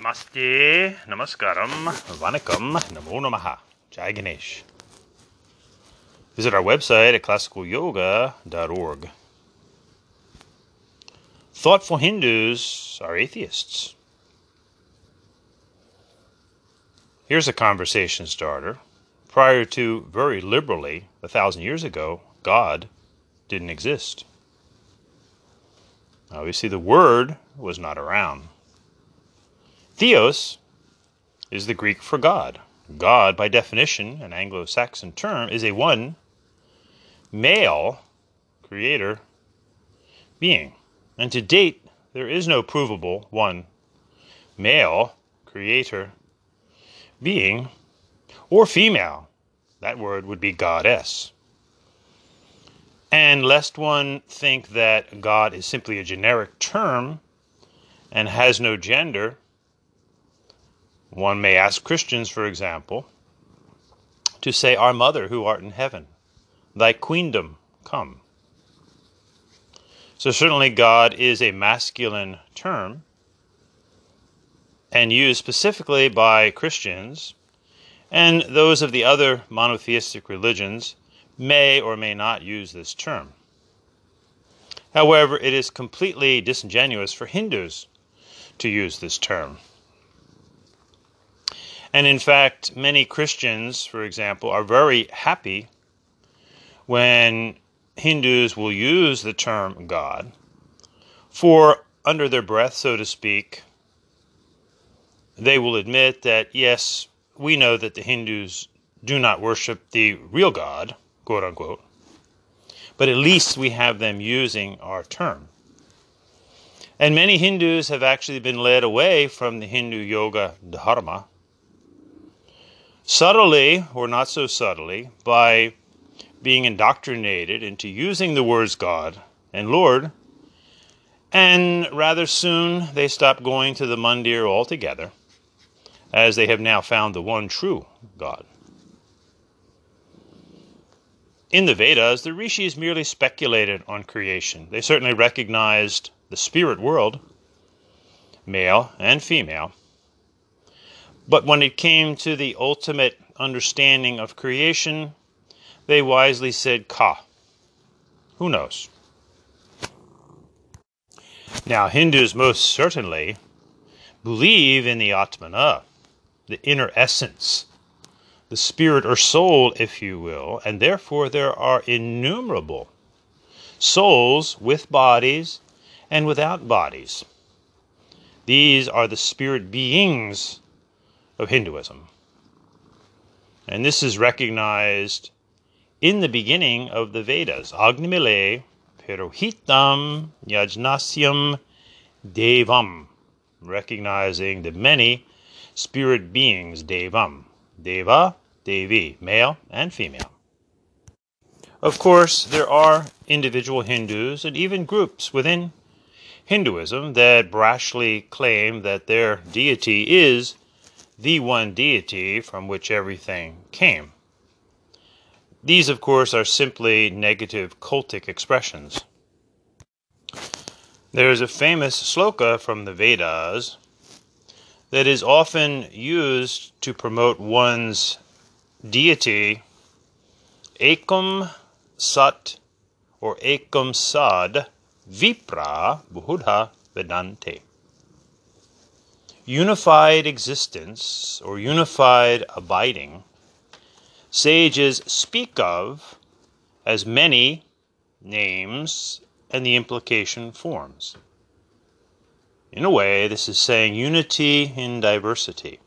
Namaste, Namaskaram, Vanakkam, Namo Namaha, Jai Ganesh. Visit our website at classicalyoga.org. Thoughtful Hindus are atheists. Here's a conversation starter. Prior to very liberally, a thousand years ago, God didn't exist. Obviously, the word was not around. Theos is the Greek for God. God, by definition, an Anglo Saxon term, is a one male creator being. And to date, there is no provable one male creator being or female. That word would be goddess. And lest one think that God is simply a generic term and has no gender, one may ask Christians, for example, to say, Our Mother who art in heaven, thy queendom come. So certainly God is a masculine term and used specifically by Christians, and those of the other monotheistic religions may or may not use this term. However, it is completely disingenuous for Hindus to use this term. And in fact, many Christians, for example, are very happy when Hindus will use the term God for under their breath, so to speak, they will admit that, yes, we know that the Hindus do not worship the real God, quote unquote, but at least we have them using our term. And many Hindus have actually been led away from the Hindu yoga dharma, subtly or not so subtly, by being indoctrinated into using the words God and Lord, and rather soon they stop going to the Mandir altogether as they have now found the one true God. In the Vedas, the rishis merely speculated on creation. They certainly recognized the spirit world, male and female. But when it came to the ultimate understanding of creation, they wisely said Ka. Who knows? Now, Hindus most certainly believe in the Atmana, the inner essence, the spirit or soul, if you will, and therefore there are innumerable souls with bodies and without bodies. These are the spirit beings of Hinduism. And this is recognized in the beginning of the Vedas. Agnimile Purohitam Yajnasyam Devam, recognizing the many spirit beings, Devam. Deva, Devi, male and female. Of course, there are individual Hindus and even groups within Hinduism that brashly claim that their deity is the one deity from which everything came. These, of course, are simply negative cultic expressions. There is a famous sloka from the Vedas that is often used to promote one's deity, Ekam Sat or Ekam Sad Vipra Bahudha Vadanti. Unified existence or unified abiding, sages speak of as many names and the implication forms. In a way, this is saying unity in diversity.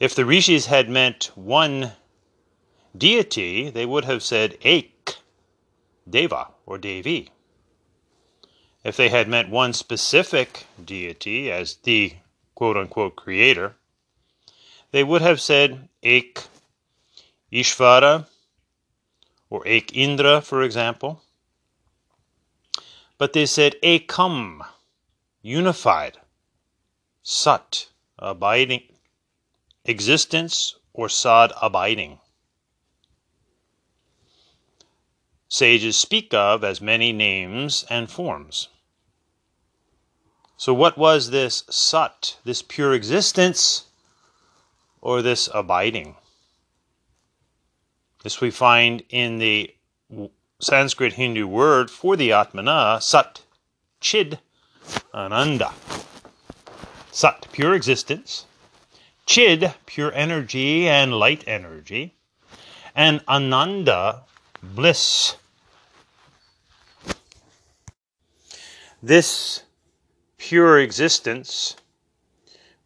If the rishis had meant one deity, they would have said Ek, Deva, or Devi. If they had meant one specific deity as the quote unquote creator, they would have said Ek Ishvara or Ek Indra, for example. But they said Ekam, unified, Sat, abiding, existence, or Sad, abiding. Sages speak of as many names and forms. So, what was this sat, this pure existence, or this abiding? This we find in the Sanskrit Hindu word for the Atmana, Sat, Chid, Ananda. Sat, pure existence. Chid, pure energy and light energy. And Ananda, bliss. This pure existence,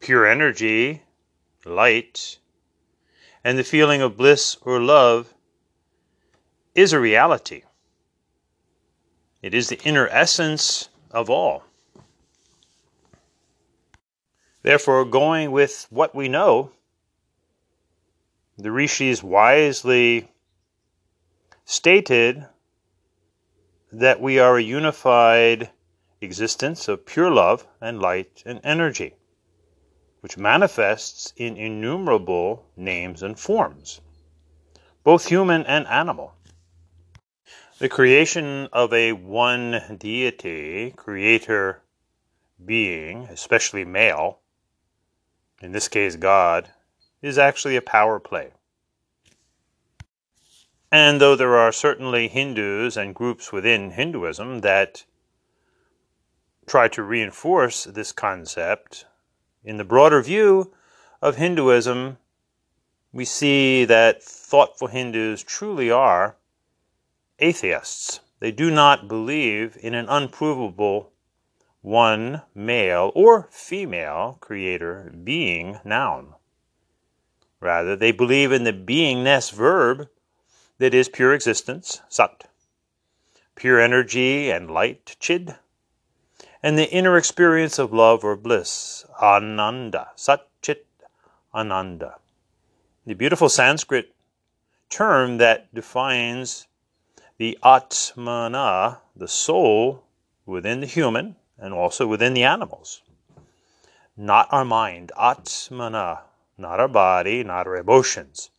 pure energy, light, and the feeling of bliss or love is a reality. It is the inner essence of all. Therefore, going with what we know, the rishis wisely stated that we are a unified existence of pure love and light and energy, which manifests in innumerable names and forms, both human and animal. The creation of a one deity, creator being, especially male, in this case God, is actually a power play. And though there are certainly Hindus and groups within Hinduism that try to reinforce this concept, in the broader view of Hinduism, we see that thoughtful Hindus truly are atheists. They do not believe in an unprovable one male or female creator being noun. Rather, they believe in the beingness verb that is pure existence, sat, pure energy and light, chid, and the inner experience of love or bliss, ananda, sat, chit, ananda. The beautiful Sanskrit term that defines the Atmana, the soul within the human and also within the animals. Not our mind, Atmana, not our body, not our emotions,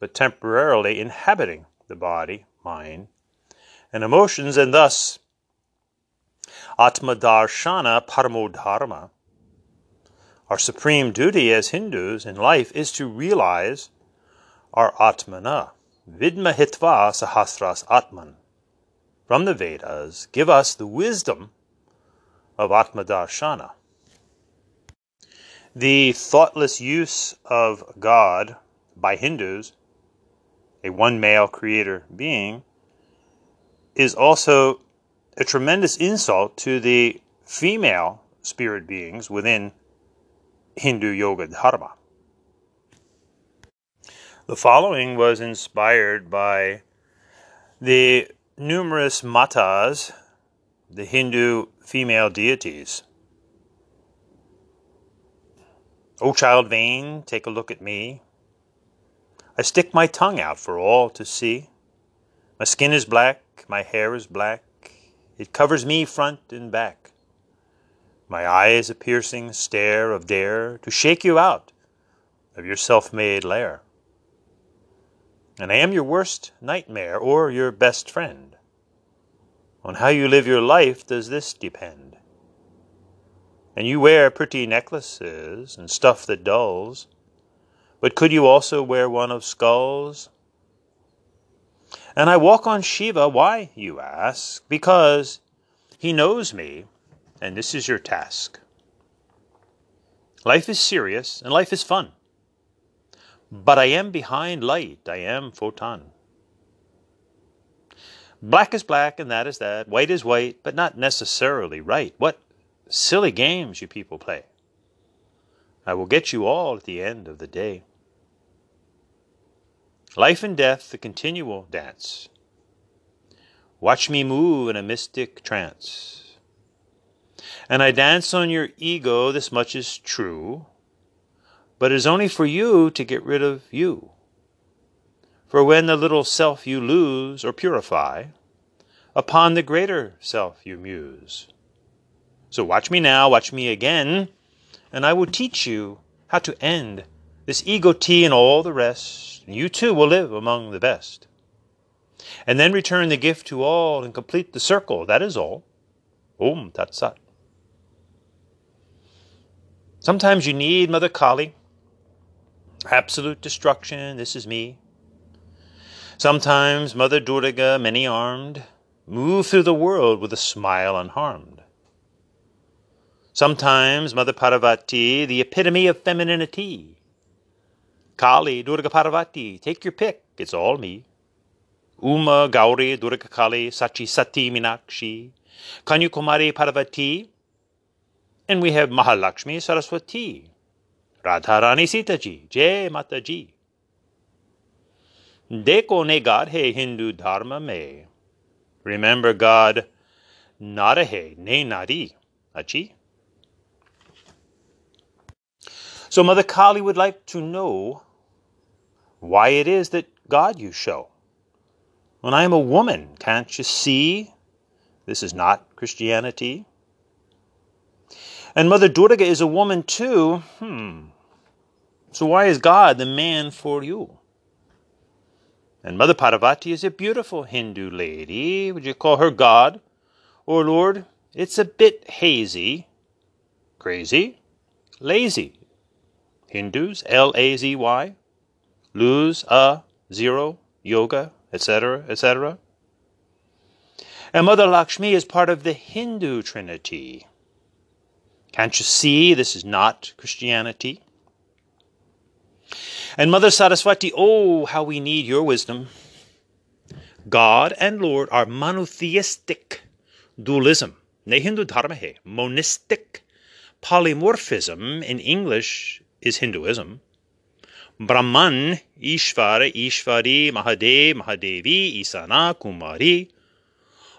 but temporarily inhabiting the body, mind, and emotions, and thus Atma Atmadarshana Paramodharma. Our supreme duty as Hindus in life is to realize our Atmana, Vidma hitva sahasras atman. From the Vedas, give us the wisdom of Atmadarshana. The thoughtless use of God by Hindus, a one male creator being, is also a tremendous insult to the female spirit beings within Hindu Yoga Dharma. The following was inspired by the numerous matas, the Hindu female deities. O child vain, take a look at me. I stick my tongue out for all to see. My skin is black, my hair is black, it covers me front and back. My eye is a piercing stare of dare to shake you out of your self made lair and I am your worst nightmare or your best friend. On how you live your life does this depend. And you wear pretty necklaces and stuff that dulls, but could you also wear one of skulls? And I walk on Shiva, why, you ask? Because he knows me, and this is your task. Life is serious, and life is fun. But I am behind light, I am photon. Black is black, and that is that. White is white, but not necessarily right. What silly games you people play. I will get you all at the end of the day. Life and death, the continual dance. Watch me move in a mystic trance. And I dance on your ego, this much is true but it is only for you to get rid of you. For when the little self you lose or purify, upon the greater self you muse. So watch me now, watch me again, and I will teach you how to end this ego-tea and all the rest, and you too will live among the best. And then return the gift to all and complete the circle, that is all. Om Tat Sat. Sometimes you need Mother Kali. Absolute destruction, this is me. Sometimes Mother Durga, many armed, move through the world with a smile unharmed. Sometimes Mother Parvati, the epitome of femininity. Kali, Durga Parvati, take your pick, it's all me. Uma, Gauri, Durga Kali, Sachi, Sati, Minakshi, Kanyakumari, Parvati, and we have Mahalakshmi, Saraswati, Radharani Sitaji, Jai Mataji. Deko ne God hai Hindu Dharma me. Remember God, hai, ne nari, achi. So Mother Kali would like to know why it is that God you show. When I am a woman, can't you see this is not Christianity? And Mother Durga is a woman too. Hmm. So why is God the man for you? And Mother Parvati is a beautiful Hindu lady. Would you call her God or Lord? It's a bit hazy, crazy, lazy. Hindus, L A Z Y, lose, a, zero, yoga, etc., etc. And Mother Lakshmi is part of the Hindu Trinity. Can't you see this is not Christianity? And Mother Saraswati, oh, how we need your wisdom. God and Lord are monotheistic dualism. Ne Hindu dharma hai, monistic polymorphism in English is Hinduism. Brahman, Ishvara, Ishvari, Mahadev, Mahadevi, Isana, Kumari.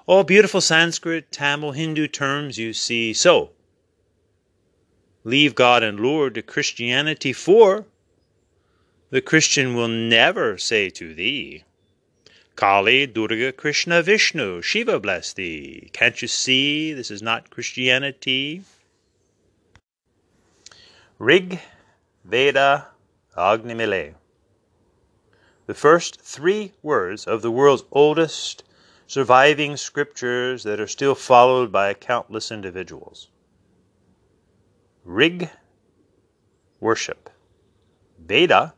All beautiful Sanskrit, Tamil, Hindu terms you see. So, leave God and Lord to Christianity for the Christian will never say to thee, Kali, Durga, Krishna, Vishnu, Shiva bless thee. Can't you see this is not Christianity? Rig Veda Agni. The first three words of the world's oldest surviving scriptures that are still followed by countless individuals. Rig, worship. Veda,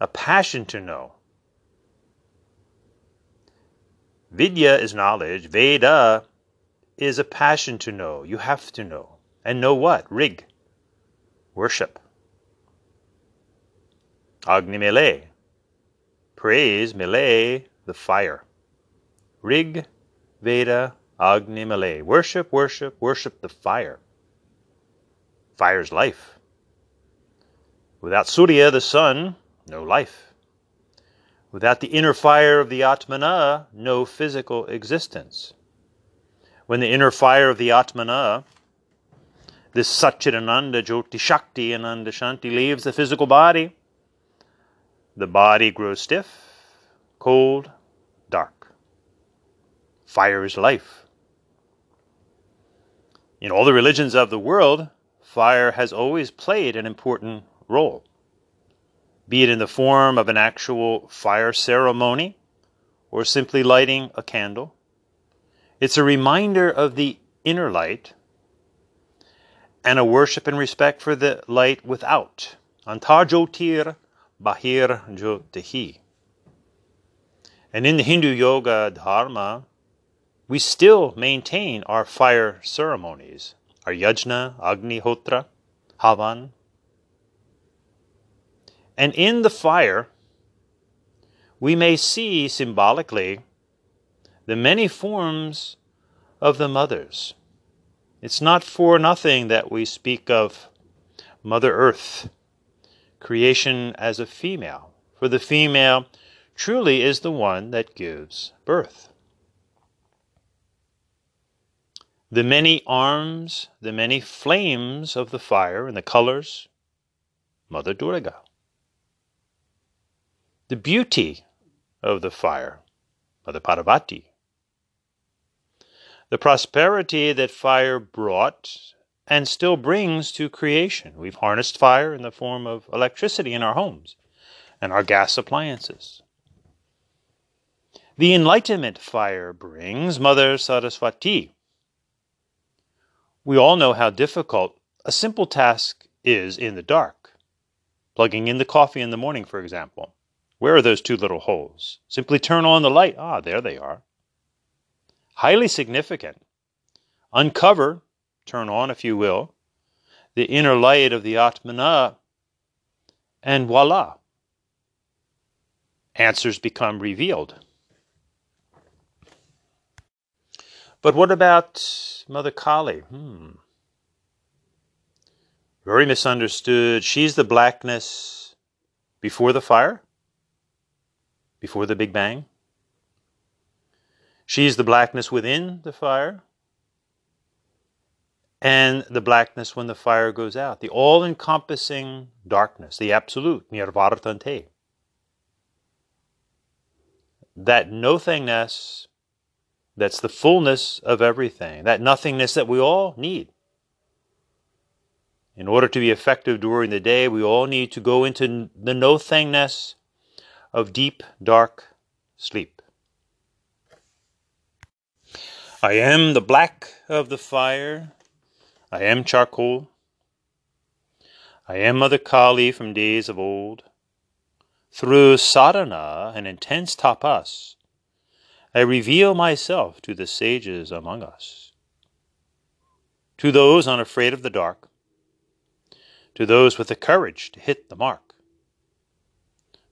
a passion to know. Vidya is knowledge. Veda is a passion to know. You have to know. And know what? Rig, worship. Agni Mele, praise Mele, the fire. Rig, Veda, Agni Mele, worship, worship, worship the fire. Fire's life. Without Surya, the sun, no life. Without the inner fire of the Atmana, no physical existence. When the inner fire of the Atmana this Satchidananda Jyoti Shakti Ananda Shanti leaves the physical body. The body grows stiff, cold, dark. Fire is life. In all the religions of the world, fire has always played an important role, be it in the form of an actual fire ceremony or simply lighting a candle. It's a reminder of the inner light and a worship and respect for the light without. Antar Jyotir Bahir Jyotihi. And in the Hindu Yoga Dharma, we still maintain our fire ceremonies, our yajna, agnihotra, havan. And in the fire, we may see symbolically the many forms of the mothers it's not for nothing that we speak of Mother Earth, creation as a female, for the female truly is the one that gives birth. The many arms, the many flames of the fire and the colors, Mother Durga. The beauty of the fire, Mother Parvati the prosperity that fire brought and still brings to creation. We've harnessed fire in the form of electricity in our homes and our gas appliances. The enlightenment fire brings Mother Saraswati. We all know how difficult a simple task is in the dark. Plugging in the coffee in the morning, for example. Where are those two little holes? Simply turn on the light. Ah, there they are. Highly significant. Uncover, turn on if you will, the inner light of the Atmana, and voila, answers become revealed. But what about Mother Kali? Hmm. Very misunderstood. She's the blackness before the fire, before the Big Bang. She's the blackness within the fire, and the blackness when the fire goes out, the all encompassing darkness, the absolute, nirvartante. That nothingness, that's the fullness of everything, that nothingness that we all need. In order to be effective during the day, we all need to go into the nothingness of deep, dark sleep. I am the black of the fire I am charcoal. I am Mother Kali from days of old. Through sadhana and intense tapas, I reveal myself to the sages among us. To those unafraid of the dark, to those with the courage to hit the mark,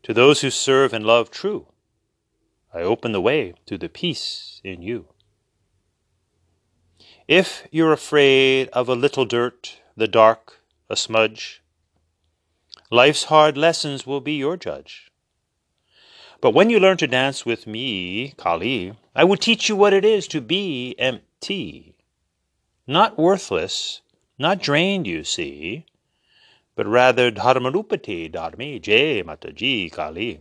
to those who serve and love true, I open the way to the peace in you. If you're afraid of a little dirt, the dark, a smudge, life's hard lessons will be your judge. But when you learn to dance with me, Kali, I will teach you what it is to be empty. Not worthless, not drained, you see, but rather dharmarupati, dharmi, jay, mataji, Kali.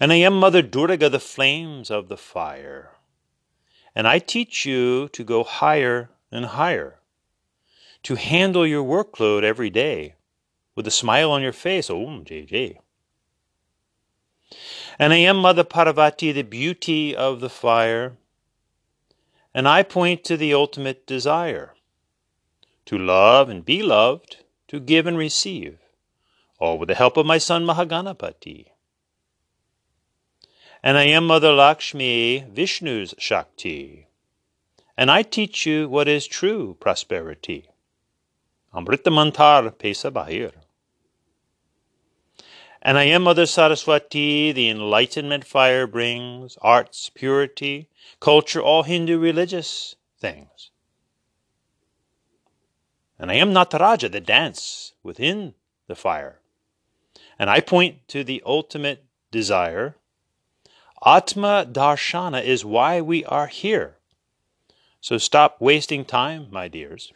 And I am Mother Durga, the flames of the fire. And I teach you to go higher and higher, to handle your workload every day with a smile on your face. Oh, mm, Om JJ. And I am Mother Parvati, the beauty of the fire. And I point to the ultimate desire to love and be loved, to give and receive, all with the help of my son Mahaganapati and I am Mother Lakshmi, Vishnu's Shakti. And I teach you what is true prosperity. Amrita Mantar Pesa Bahir. And I am Mother Saraswati, the enlightenment fire brings, arts, purity, culture, all Hindu religious things. And I am Nataraja, the dance within the fire. And I point to the ultimate desire Atma Darshana is why we are here. So stop wasting time, my dears.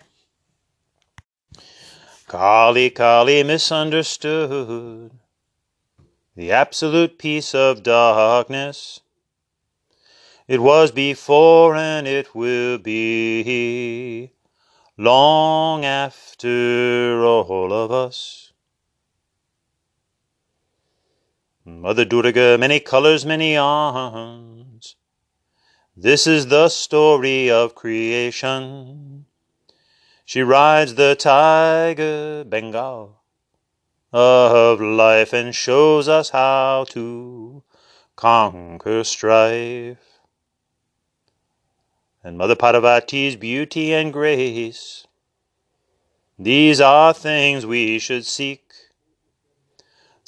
Kali Kali misunderstood the absolute peace of darkness. It was before and it will be long after all of us. Mother Durga, many colors, many arms. This is the story of creation. She rides the tiger Bengal of life and shows us how to conquer strife. And Mother Parvati's beauty and grace, these are things we should seek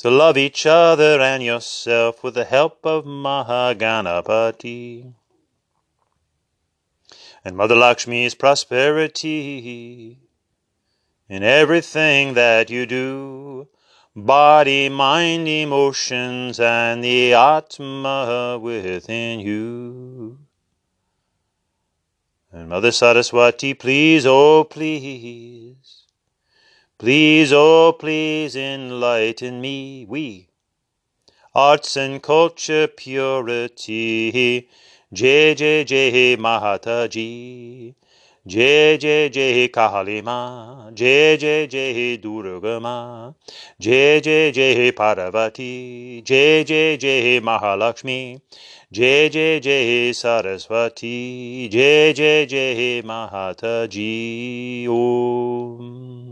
to love each other and yourself with the help of Mahaganapati. And Mother Lakshmi's prosperity in everything that you do body, mind, emotions, and the Atma within you. And Mother Saraswati, please, oh please, Please, oh, please enlighten me, we. Arts and culture purity, J J J Mahataji. J J J Kahalima, J J J Durgama, J J J Parvati, J J J Mahalakshmi, J J J Saraswati, J J J Mahataji. Om.